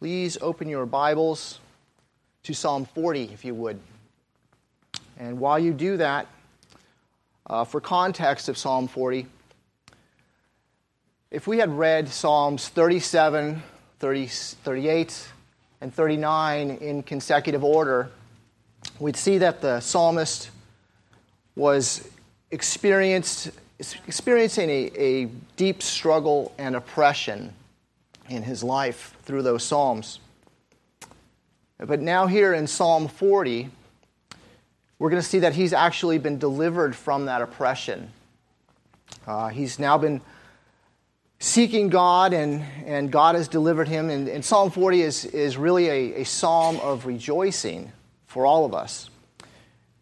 please open your Bibles to Psalm 40, if you would. And while you do that, uh, for context of Psalm 40, if we had read Psalms 37, 30, 38, and 39 in consecutive order, we'd see that the psalmist was experiencing a, a deep struggle and oppression in his life through those Psalms. But now, here in Psalm 40, we're going to see that he's actually been delivered from that oppression. Uh, he's now been seeking God, and, and God has delivered him. And, and Psalm 40 is, is really a, a psalm of rejoicing for all of us.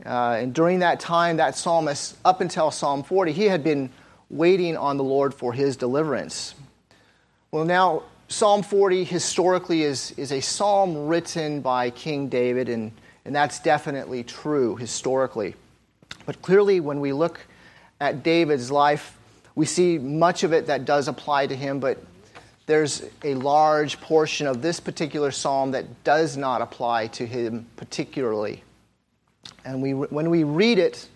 Uh, and during that time, that psalmist, up until Psalm 40, he had been waiting on the Lord for his deliverance. Well, now, Psalm 40 historically is, is a psalm written by King David, and, and that's definitely true historically. But clearly, when we look at David's life, we see much of it that does apply to him, but there's a large portion of this particular psalm that does not apply to him particularly. And we, when we read it,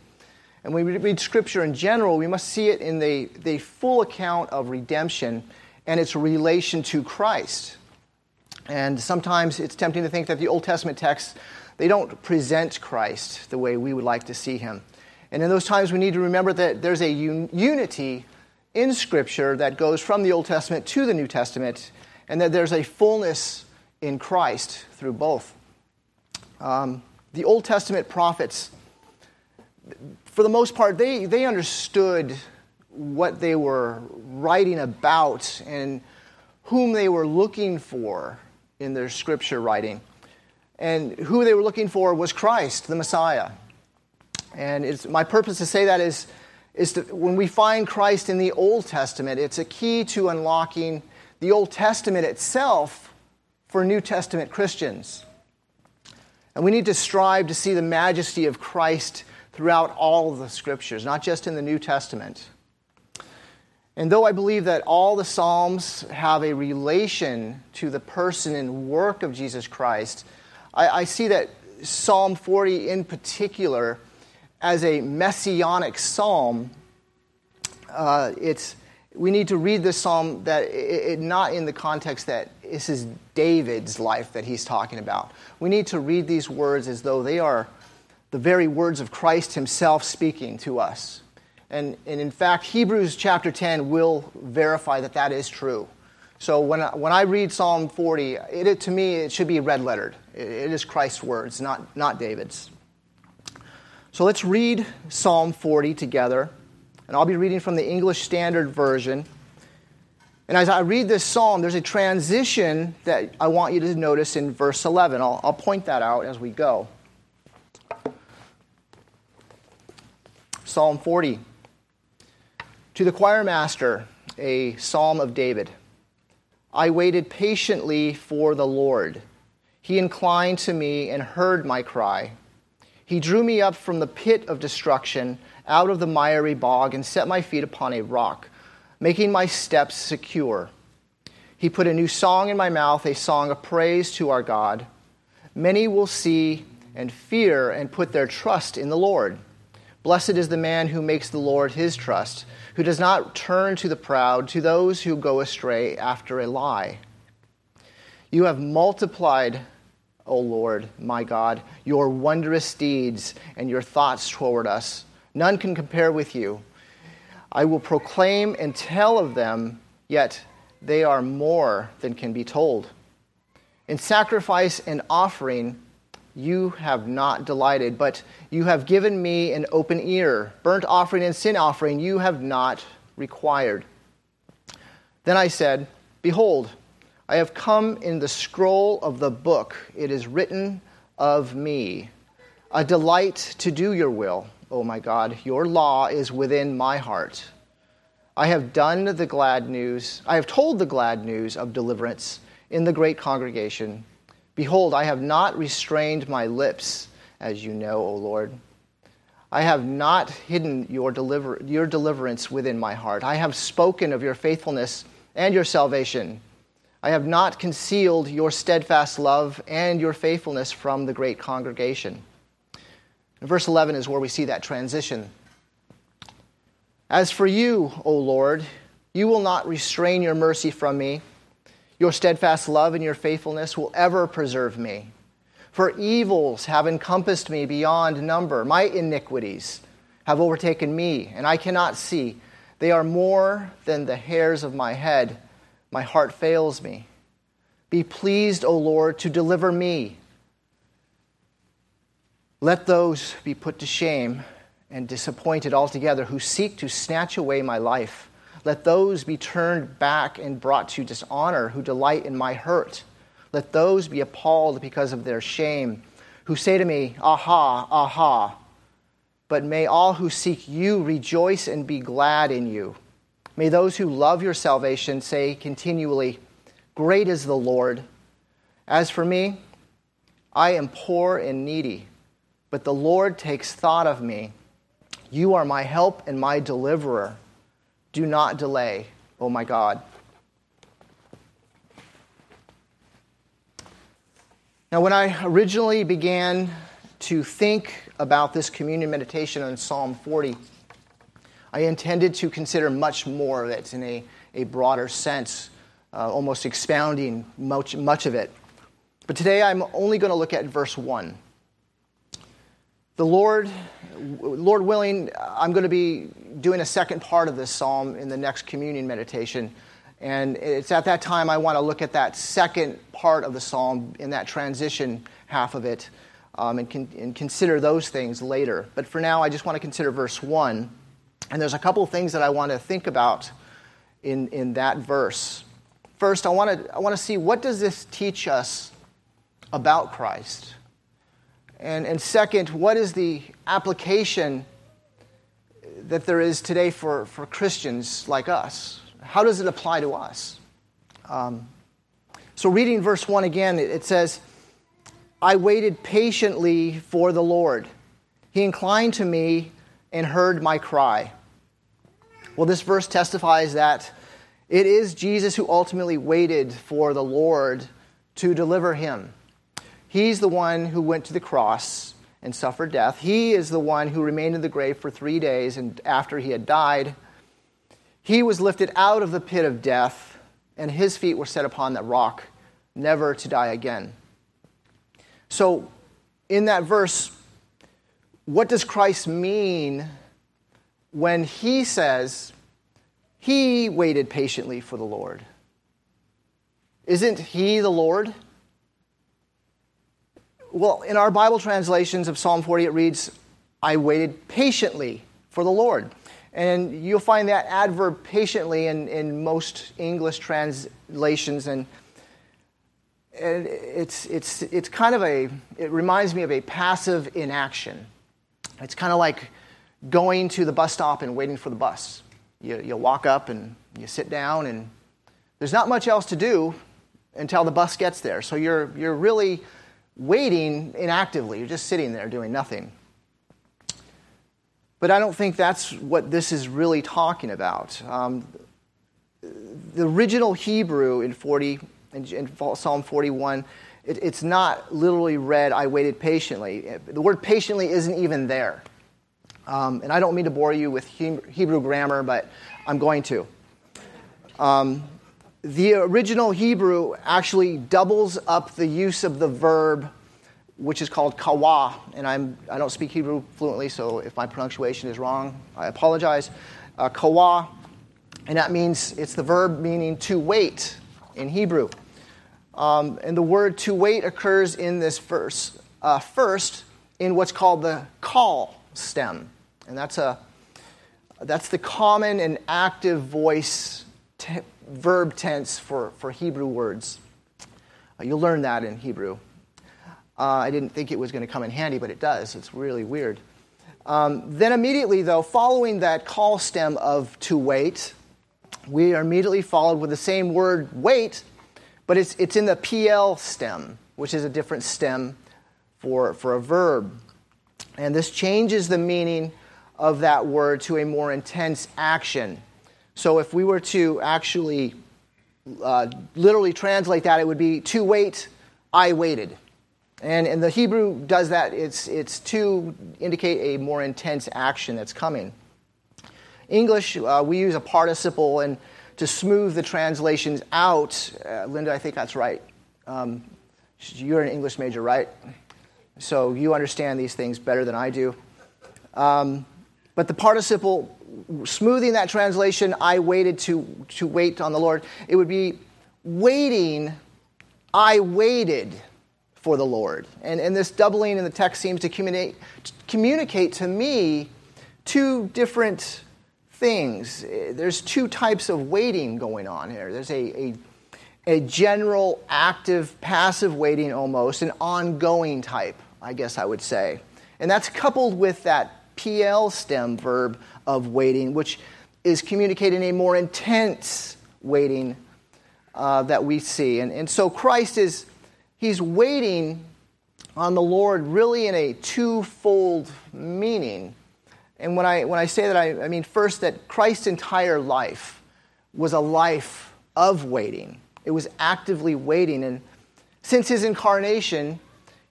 and we read Scripture in general, we must see it in the, the full account of redemption and its relation to Christ. And sometimes it's tempting to think that the Old Testament texts they don't present Christ the way we would like to see him. And in those times we need to remember that there's a un- unity in Scripture that goes from the Old Testament to the New Testament, and that there's a fullness in Christ through both. Um, the Old Testament prophets, for the most part, they, they understood what they were writing about and whom they were looking for in their scripture writing. And who they were looking for was Christ, the Messiah. And my purpose to say that is, is to, when we find Christ in the Old Testament, it's a key to unlocking the Old Testament itself for New Testament Christians. And we need to strive to see the majesty of Christ throughout all of the scriptures, not just in the New Testament. And though I believe that all the Psalms have a relation to the person and work of Jesus Christ, I, I see that Psalm 40 in particular, as a messianic psalm, uh, it's, we need to read this psalm that it, it, not in the context that this is David's life that he's talking about. We need to read these words as though they are the very words of Christ himself speaking to us. And, and in fact, Hebrews chapter 10 will verify that that is true. So when I, when I read Psalm 40, it, it to me, it should be red lettered. It, it is Christ's words, not, not David's. So let's read Psalm 40 together. And I'll be reading from the English Standard Version. And as I read this psalm, there's a transition that I want you to notice in verse 11. I'll, I'll point that out as we go. Psalm 40. To the choir master, a psalm of David. I waited patiently for the Lord. He inclined to me and heard my cry. He drew me up from the pit of destruction, out of the miry bog, and set my feet upon a rock, making my steps secure. He put a new song in my mouth, a song of praise to our God. Many will see and fear and put their trust in the Lord. Blessed is the man who makes the Lord his trust who does not turn to the proud, to those who go astray after a lie. You have multiplied, O Lord, my God, your wondrous deeds and your thoughts toward us. None can compare with you. I will proclaim and tell of them, yet they are more than can be told. In sacrifice and offering, you have not delighted, but you have given me an open ear. Burnt offering and sin offering you have not required. Then I said, Behold, I have come in the scroll of the book. It is written of me. A delight to do your will, O my God. Your law is within my heart. I have done the glad news. I have told the glad news of deliverance in the great congregation. Behold, I have not restrained my lips, as you know, O Lord. I have not hidden your, deliver- your deliverance within my heart. I have spoken of your faithfulness and your salvation. I have not concealed your steadfast love and your faithfulness from the great congregation. And verse 11 is where we see that transition. As for you, O Lord, you will not restrain your mercy from me. Your steadfast love and your faithfulness will ever preserve me. For evils have encompassed me beyond number. My iniquities have overtaken me, and I cannot see. They are more than the hairs of my head. My heart fails me. Be pleased, O Lord, to deliver me. Let those be put to shame and disappointed altogether who seek to snatch away my life. Let those be turned back and brought to dishonor who delight in my hurt. Let those be appalled because of their shame, who say to me, Aha, aha. But may all who seek you rejoice and be glad in you. May those who love your salvation say continually, Great is the Lord. As for me, I am poor and needy, but the Lord takes thought of me. You are my help and my deliverer. Do not delay, oh my God. Now, when I originally began to think about this communion meditation on Psalm 40, I intended to consider much more of it in a, a broader sense, uh, almost expounding much, much of it. But today I'm only going to look at verse 1. The Lord, Lord willing, I'm going to be doing a second part of this psalm in the next communion meditation. And it's at that time I want to look at that second part of the psalm in that transition half of it um, and, con- and consider those things later. But for now, I just want to consider verse 1. And there's a couple of things that I want to think about in, in that verse. First, I want, to, I want to see what does this teach us about Christ? And, and second, what is the application that there is today for, for Christians like us? how does it apply to us? Um, so, reading verse 1 again, it says, I waited patiently for the Lord. He inclined to me and heard my cry. Well, this verse testifies that it is Jesus who ultimately waited for the Lord to deliver him. He's the one who went to the cross and suffered death. He is the one who remained in the grave for three days, and after he had died, he was lifted out of the pit of death, and his feet were set upon that rock, never to die again. So, in that verse, what does Christ mean when he says he waited patiently for the Lord? Isn't he the Lord? Well, in our Bible translations of Psalm 40, it reads, I waited patiently for the Lord. And you'll find that adverb patiently in, in most English translations. And, and it's, it's, it's kind of a, it reminds me of a passive inaction. It's kind of like going to the bus stop and waiting for the bus. You, you walk up and you sit down, and there's not much else to do until the bus gets there. So you're, you're really waiting inactively. You're just sitting there doing nothing. But I don't think that's what this is really talking about. Um, the original Hebrew in 40, in, Psalm 41, it, it's not literally read, I waited patiently. The word patiently isn't even there. Um, and I don't mean to bore you with Hebrew grammar, but I'm going to. Um, the original Hebrew actually doubles up the use of the verb which is called kawa. And I'm, I don't speak Hebrew fluently, so if my pronunciation is wrong, I apologize. Uh, kawa, and that means it's the verb meaning to wait in Hebrew. Um, and the word to wait occurs in this verse uh, first in what's called the Qal stem. And that's, a, that's the common and active voice te- verb tense for, for Hebrew words. Uh, you'll learn that in Hebrew. Uh, I didn't think it was going to come in handy, but it does. It's really weird. Um, then, immediately, though, following that Qal stem of to wait, we are immediately followed with the same word wait, but it's, it's in the Piel stem, which is a different stem for, for a verb. And this changes the meaning of that word to a more intense action. So, if we were to actually uh, literally translate that, it would be to wait, I waited. And, and the Hebrew does that, it's, it's to indicate a more intense action that's coming. English, uh, we use a participle and to smooth the translations out. Uh, Linda, I think that's right. Um, you're an English major, right? So you understand these things better than I do. Um, but the participle, smoothing that translation, I waited to, to wait on the Lord, it would be waiting, I waited for the Lord. And, and this doubling in the text seems to communicate, to communicate to me two different things. There's two types of waiting going on here. There's a, a, a general, active, passive waiting almost, an ongoing type, I guess I would say. And that's coupled with that Piel stem verb of waiting, which is communicating a more intense waiting uh, that we see. And, and so Christ is, he's waiting on the Lord really in a twofold meaning. And when I, when I say that, I, I mean first that Christ's entire life was a life of waiting. It was actively waiting. And since his incarnation,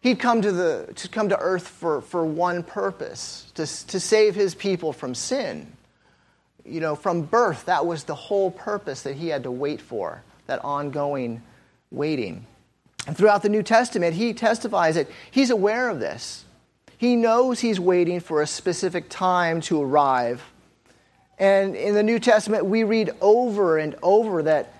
he'd come to, the, to come to earth for, for one purpose to, to save his people from sin. You know, from birth, that was the whole purpose that he had to wait for, that ongoing waiting. And throughout the New Testament, he testifies that he's aware of this. He knows he's waiting for a specific time to arrive. And in the New Testament, we read over and over that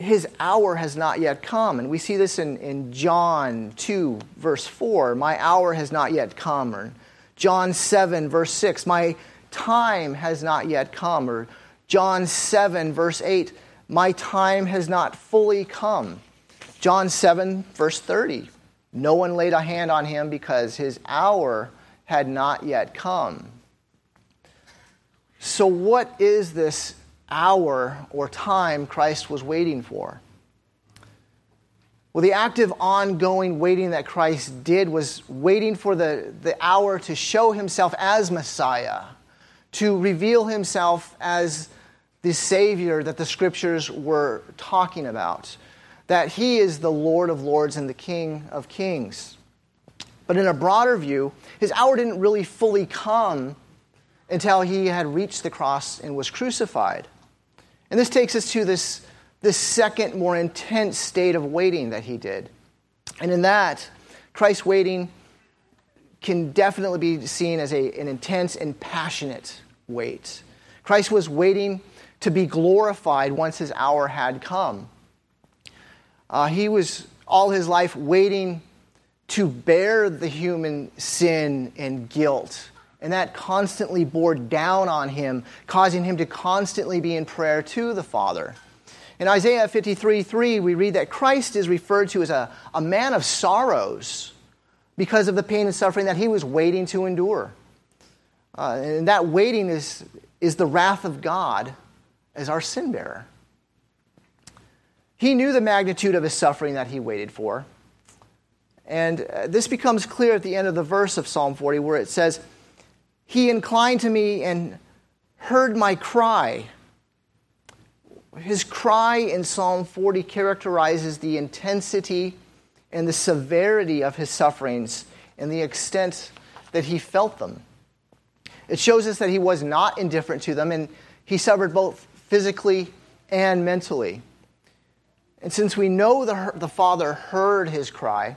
his hour has not yet come. And we see this in, in John 2, verse 4 My hour has not yet come. Or John 7, verse 6 My time has not yet come. Or John 7, verse 8 My time has not fully come. John 7, verse 30 no one laid a hand on him because his hour had not yet come. So, what is this hour or time Christ was waiting for? Well, the active, ongoing waiting that Christ did was waiting for the, the hour to show himself as Messiah, to reveal himself as the Savior that the scriptures were talking about that he is the Lord of lords and the King of kings. But in a broader view, his hour didn't really fully come until he had reached the cross and was crucified. And this takes us to this, this second, more intense state of waiting that he did. And in that, Christ's waiting can definitely be seen as a, an intense and passionate wait. Christ was waiting to be glorified once his hour had come. Uh, he was all his life waiting to bear the human sin and guilt. And that constantly bore down on him, causing him to constantly be in prayer to the Father. In Isaiah 53 3, we read that Christ is referred to as a, a man of sorrows because of the pain and suffering that he was waiting to endure. Uh, and that waiting is, is the wrath of God as our sin bearer. He knew the magnitude of his suffering that he waited for. And uh, this becomes clear at the end of the verse of Psalm 40, where it says, He inclined to me and heard my cry. His cry in Psalm 40 characterizes the intensity and the severity of his sufferings and the extent that he felt them. It shows us that he was not indifferent to them, and he suffered both physically and mentally. And since we know the, the Father heard his cry,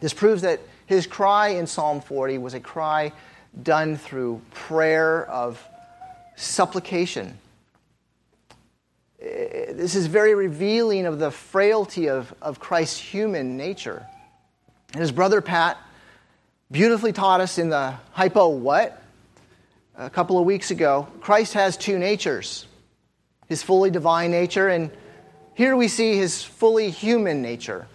this proves that his cry in Psalm 40 was a cry done through prayer of supplication. This is very revealing of the frailty of, of Christ's human nature. And his brother Pat beautifully taught us in the hypo what? A couple of weeks ago. Christ has two natures his fully divine nature and here we see his fully human nature.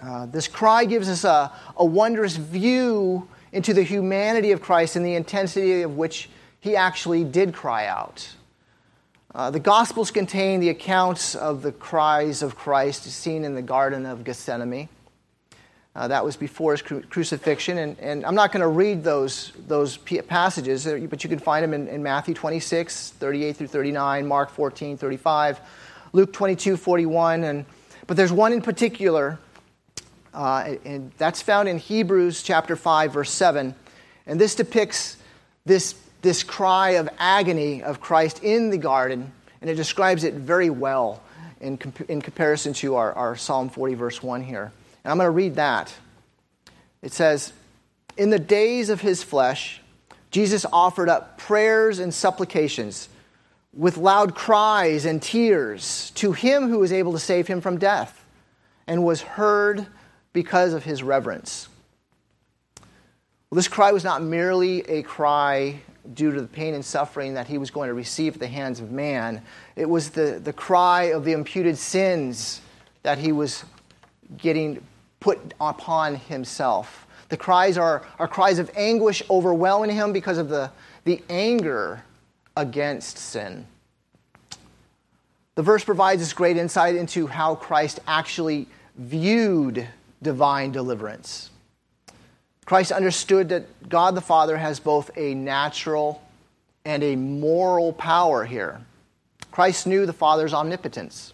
Uh, this cry gives us a, a wondrous view into the humanity of Christ and the intensity of which he actually did cry out. Uh, the Gospels contain the accounts of the cries of Christ seen in the Garden of Gethsemane. Uh, that was before his cru- crucifixion, and, and I'm not going to read those, those passages, uh, but you can find them in, in Matthew 26, 38 through 39, Mark 14, 35. Luke 22 41. And, but there's one in particular, uh, and that's found in Hebrews chapter 5, verse 7. And this depicts this, this cry of agony of Christ in the garden, and it describes it very well in, comp- in comparison to our, our Psalm 40, verse 1 here. And I'm going to read that. It says, In the days of his flesh, Jesus offered up prayers and supplications with loud cries and tears to him who was able to save him from death and was heard because of his reverence. Well, this cry was not merely a cry due to the pain and suffering that he was going to receive at the hands of man, it was the, the cry of the imputed sins that he was getting put upon himself. The cries are, are cries of anguish overwhelming him because of the, the anger against sin. The verse provides us great insight into how Christ actually viewed divine deliverance. Christ understood that God the Father has both a natural and a moral power here. Christ knew the Father's omnipotence.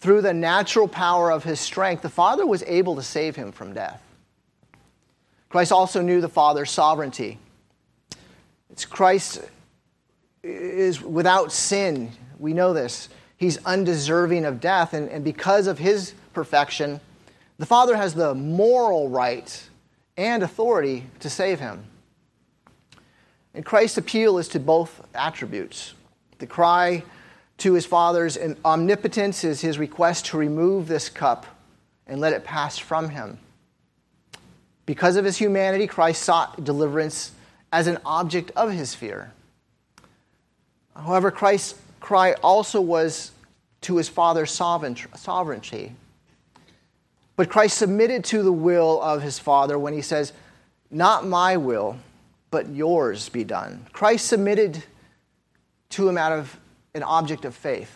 Through the natural power of his strength, the Father was able to save him from death. Christ also knew the Father's sovereignty. It's Christ is without sin. We know this. He's undeserving of death, and, and because of his perfection, the Father has the moral right and authority to save him. And Christ's appeal is to both attributes. The cry to his Father's omnipotence is his request to remove this cup and let it pass from him. Because of his humanity, Christ sought deliverance as an object of his fear. However, Christ's cry also was to his Father's sovereignty. But Christ submitted to the will of his Father when he says, Not my will, but yours be done. Christ submitted to him out of an object of faith.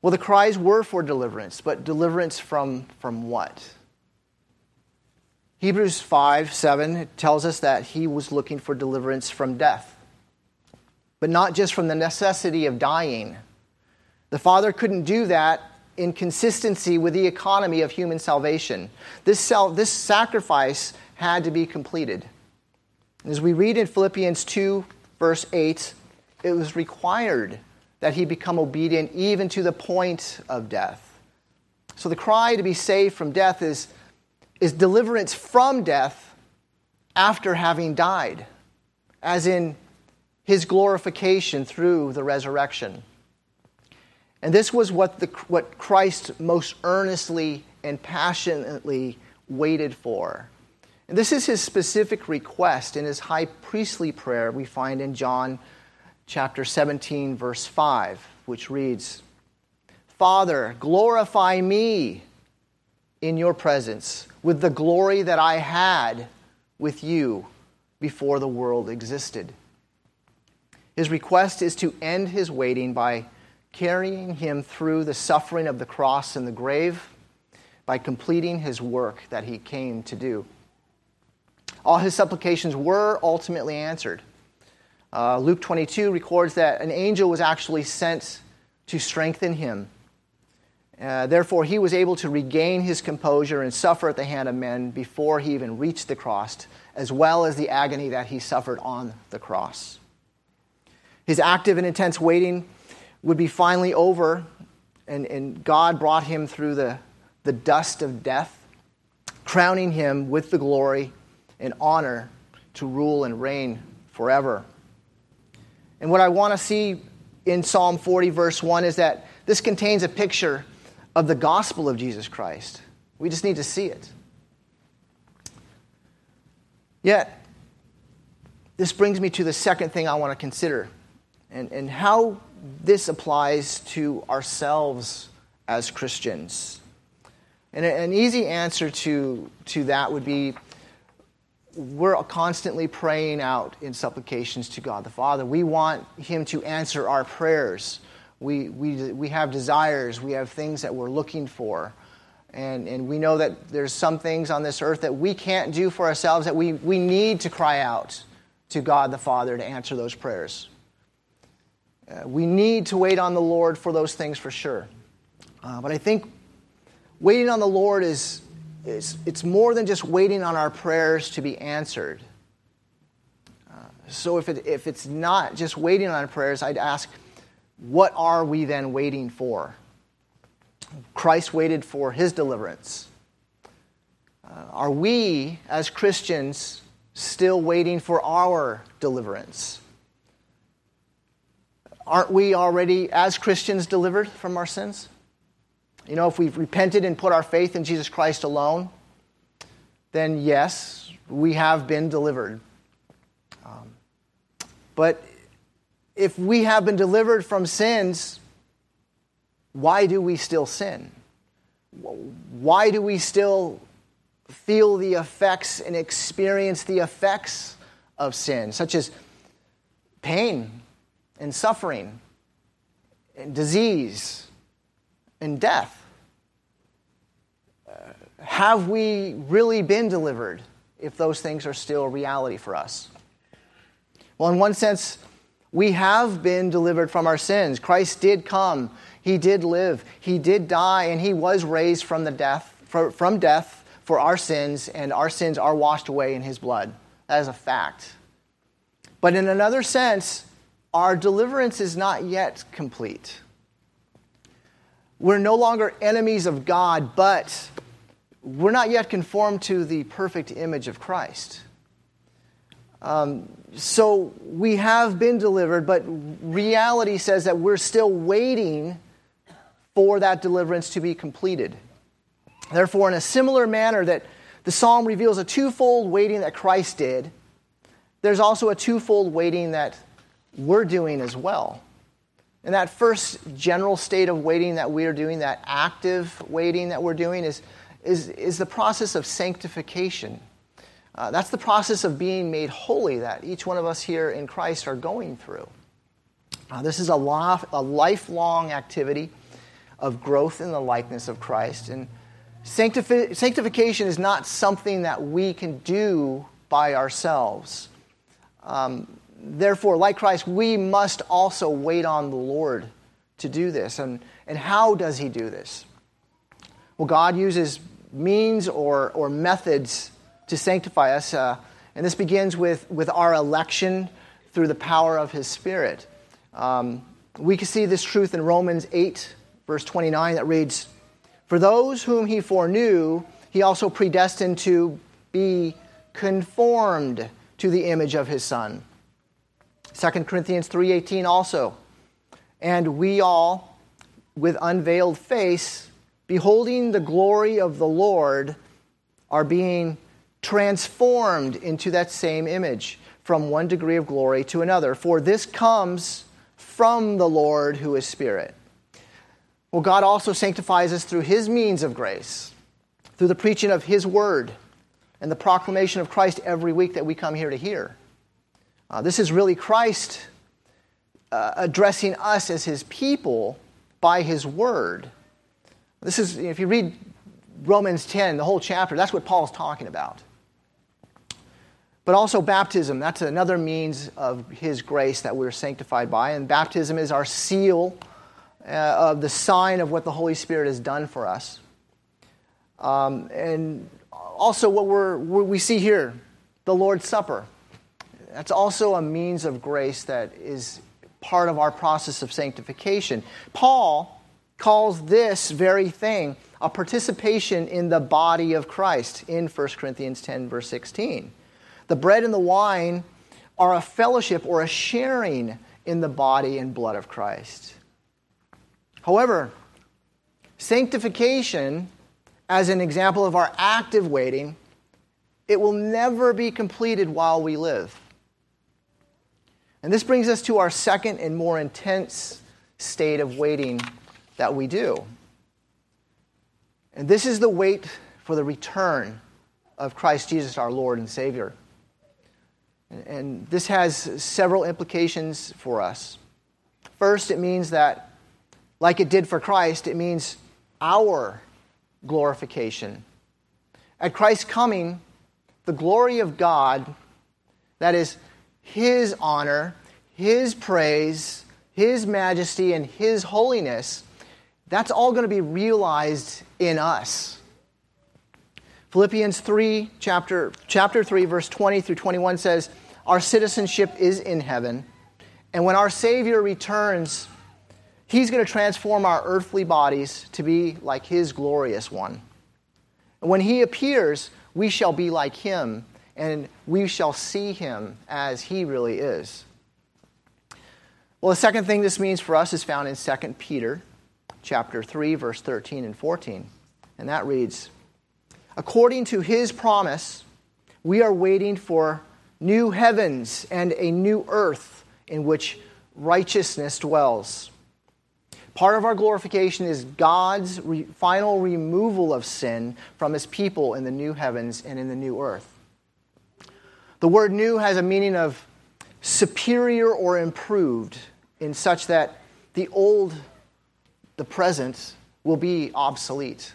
Well, the cries were for deliverance, but deliverance from, from what? Hebrews 5 7 tells us that he was looking for deliverance from death, but not just from the necessity of dying. The Father couldn't do that in consistency with the economy of human salvation. This, this sacrifice had to be completed. As we read in Philippians 2, verse 8, it was required that he become obedient even to the point of death. So the cry to be saved from death is is deliverance from death after having died, as in his glorification through the resurrection. And this was what, the, what Christ most earnestly and passionately waited for. And this is his specific request in his high priestly prayer we find in John chapter 17, verse 5, which reads Father, glorify me in your presence with the glory that I had with you before the world existed. His request is to end his waiting by carrying him through the suffering of the cross and the grave, by completing his work that he came to do. All his supplications were ultimately answered. Uh, Luke 22 records that an angel was actually sent to strengthen him uh, therefore, he was able to regain his composure and suffer at the hand of men before he even reached the cross, as well as the agony that he suffered on the cross. His active and intense waiting would be finally over, and, and God brought him through the, the dust of death, crowning him with the glory and honor to rule and reign forever. And what I want to see in Psalm 40, verse 1, is that this contains a picture of the gospel of Jesus Christ. We just need to see it. Yet, this brings me to the second thing I want to consider and, and how this applies to ourselves as Christians. And an easy answer to, to that would be we're constantly praying out in supplications to God the Father. We want Him to answer our prayers. We, we, we have desires, we have things that we're looking for. And, and we know that there's some things on this earth that we can't do for ourselves, that we, we need to cry out to God the Father to answer those prayers. Uh, we need to wait on the Lord for those things for sure. Uh, but I think waiting on the Lord is, is it's more than just waiting on our prayers to be answered. Uh, so if, it, if it's not just waiting on prayers, I'd ask, what are we then waiting for? Christ waited for his deliverance. Uh, are we, as Christians, still waiting for our deliverance? Aren't we already, as Christians, delivered from our sins? You know, if we've repented and put our faith in Jesus Christ alone, then yes, we have been delivered. Um, but if we have been delivered from sins, why do we still sin? Why do we still feel the effects and experience the effects of sin, such as pain and suffering and disease and death? Uh, have we really been delivered if those things are still reality for us? Well, in one sense, we have been delivered from our sins. Christ did come, He did live, He did die, and He was raised from, the death, from death for our sins, and our sins are washed away in his blood. That is a fact. But in another sense, our deliverance is not yet complete. We're no longer enemies of God, but we're not yet conformed to the perfect image of Christ. Um, so we have been delivered, but reality says that we're still waiting for that deliverance to be completed. Therefore, in a similar manner that the psalm reveals a twofold waiting that Christ did, there's also a twofold waiting that we're doing as well. And that first general state of waiting that we are doing, that active waiting that we're doing, is, is, is the process of sanctification. Uh, that's the process of being made holy that each one of us here in Christ are going through. Uh, this is a, a lifelong activity of growth in the likeness of Christ. And Sanctifi- sanctification is not something that we can do by ourselves. Um, therefore, like Christ, we must also wait on the Lord to do this. And, and how does He do this? Well, God uses means or, or methods to sanctify us. Uh, and this begins with, with our election through the power of His Spirit. Um, we can see this truth in Romans 8, verse 29, that reads, for those whom he foreknew, he also predestined to be conformed to the image of his son. 2 Corinthians 3:18 also. And we all with unveiled face beholding the glory of the Lord are being transformed into that same image from one degree of glory to another for this comes from the Lord who is spirit. Well, God also sanctifies us through His means of grace, through the preaching of His word and the proclamation of Christ every week that we come here to hear. Uh, this is really Christ uh, addressing us as His people by His word. This is, if you read Romans 10, the whole chapter, that's what Paul's talking about. But also baptism, that's another means of His grace that we're sanctified by. And baptism is our seal uh, of the sign of what the Holy Spirit has done for us. Um, and also, what we're, we see here, the Lord's Supper. That's also a means of grace that is part of our process of sanctification. Paul calls this very thing a participation in the body of Christ in 1 Corinthians 10, verse 16. The bread and the wine are a fellowship or a sharing in the body and blood of Christ. However, sanctification, as an example of our active waiting, it will never be completed while we live. And this brings us to our second and more intense state of waiting that we do. And this is the wait for the return of Christ Jesus, our Lord and Savior. And this has several implications for us. First, it means that like it did for Christ, it means our glorification. At Christ's coming, the glory of God, that is, His honor, His praise, His majesty and His holiness, that's all going to be realized in us. Philippians 3, chapter, chapter 3, verse 20 through 21 says, Our citizenship is in heaven, and when our Savior returns, He's going to transform our earthly bodies to be like His glorious one. And when He appears, we shall be like Him, and we shall see Him as He really is. Well, the second thing this means for us is found in 2 Peter chapter 3 verse 13 and 14. And that reads, "According to his promise, we are waiting for new heavens and a new earth in which righteousness dwells." Part of our glorification is God's re- final removal of sin from his people in the new heavens and in the new earth. The word new has a meaning of superior or improved in such that the old, the present, will be obsolete.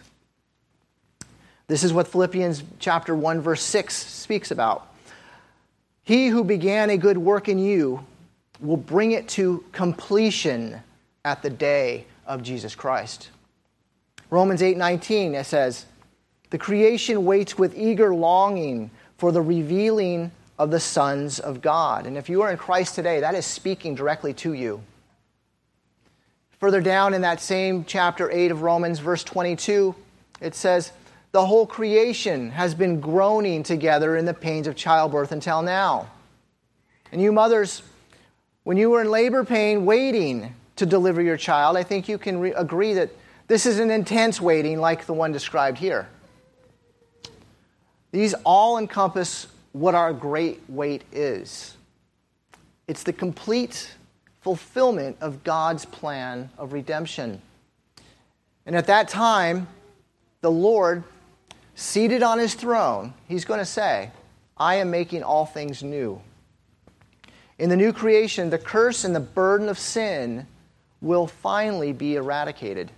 This is what Philippians chapter 1 verse 6 speaks about. He who began a good work in you will bring it to completion at the day of Jesus Christ. Romans 8:19 it says, "The creation waits with eager longing for the revealing of the sons of God. And if you are in Christ today, that is speaking directly to you. Further down in that same chapter 8 of Romans, verse 22, it says, The whole creation has been groaning together in the pains of childbirth until now. And you mothers, when you were in labor pain waiting to deliver your child, I think you can re- agree that this is an intense waiting like the one described here. These all encompass what our great wait is it's the complete fulfillment of God's plan of redemption. And at that time, the Lord, seated on his throne, he's going to say, I am making all things new. In the new creation, the curse and the burden of sin will finally be eradicated.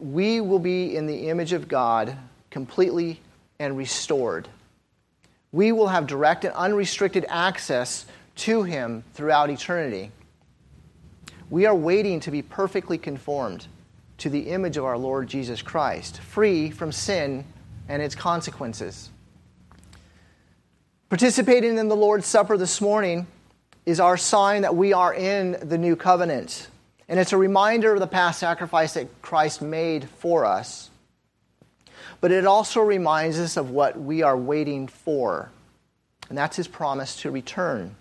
We will be in the image of God completely and restored we will have direct and unrestricted access to Him throughout eternity. We are waiting to be perfectly conformed to the image of our Lord Jesus Christ, free from sin and its consequences. Participating in the Lord's Supper this morning is our sign that we are in the new covenant. And it's a reminder of the past sacrifice that Christ made for us but it also reminds us of what we are waiting for, and that's his promise to return.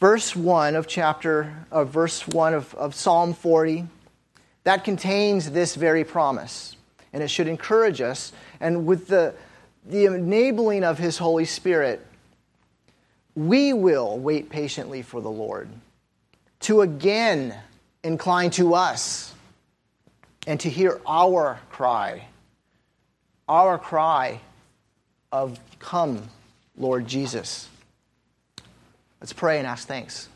Verse 1 of chapter, of verse 1 of, of Psalm 40, that contains this very promise, and it should encourage us. And with the, the enabling of his Holy Spirit, we will wait patiently for the Lord to again incline to us and to hear our cry our cry of, Come, Lord Jesus. Let's pray and ask thanks.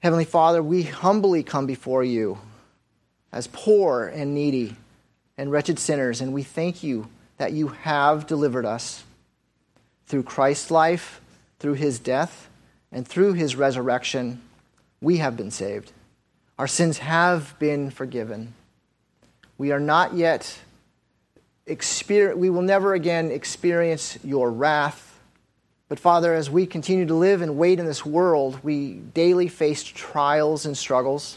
Heavenly Father, we humbly come before you as poor and needy and wretched sinners, and we thank you that you have delivered us through Christ's life, through his death, and through his resurrection. We have been saved. Our sins have been forgiven. We are not yet we will never again experience your wrath. But Father, as we continue to live and wait in this world, we daily face trials and struggles.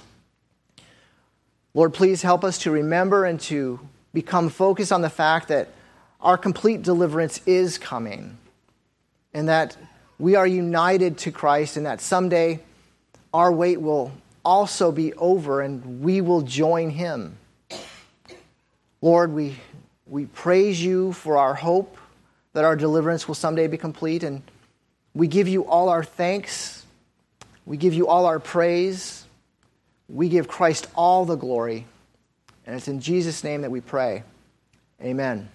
Lord, please help us to remember and to become focused on the fact that our complete deliverance is coming and that we are united to Christ and that someday our wait will also be over and we will join him. Lord, we, we praise you for our hope that our deliverance will someday be complete, and we give you all our thanks. We give you all our praise. We give Christ all the glory. And it's in Jesus' name that we pray. Amen.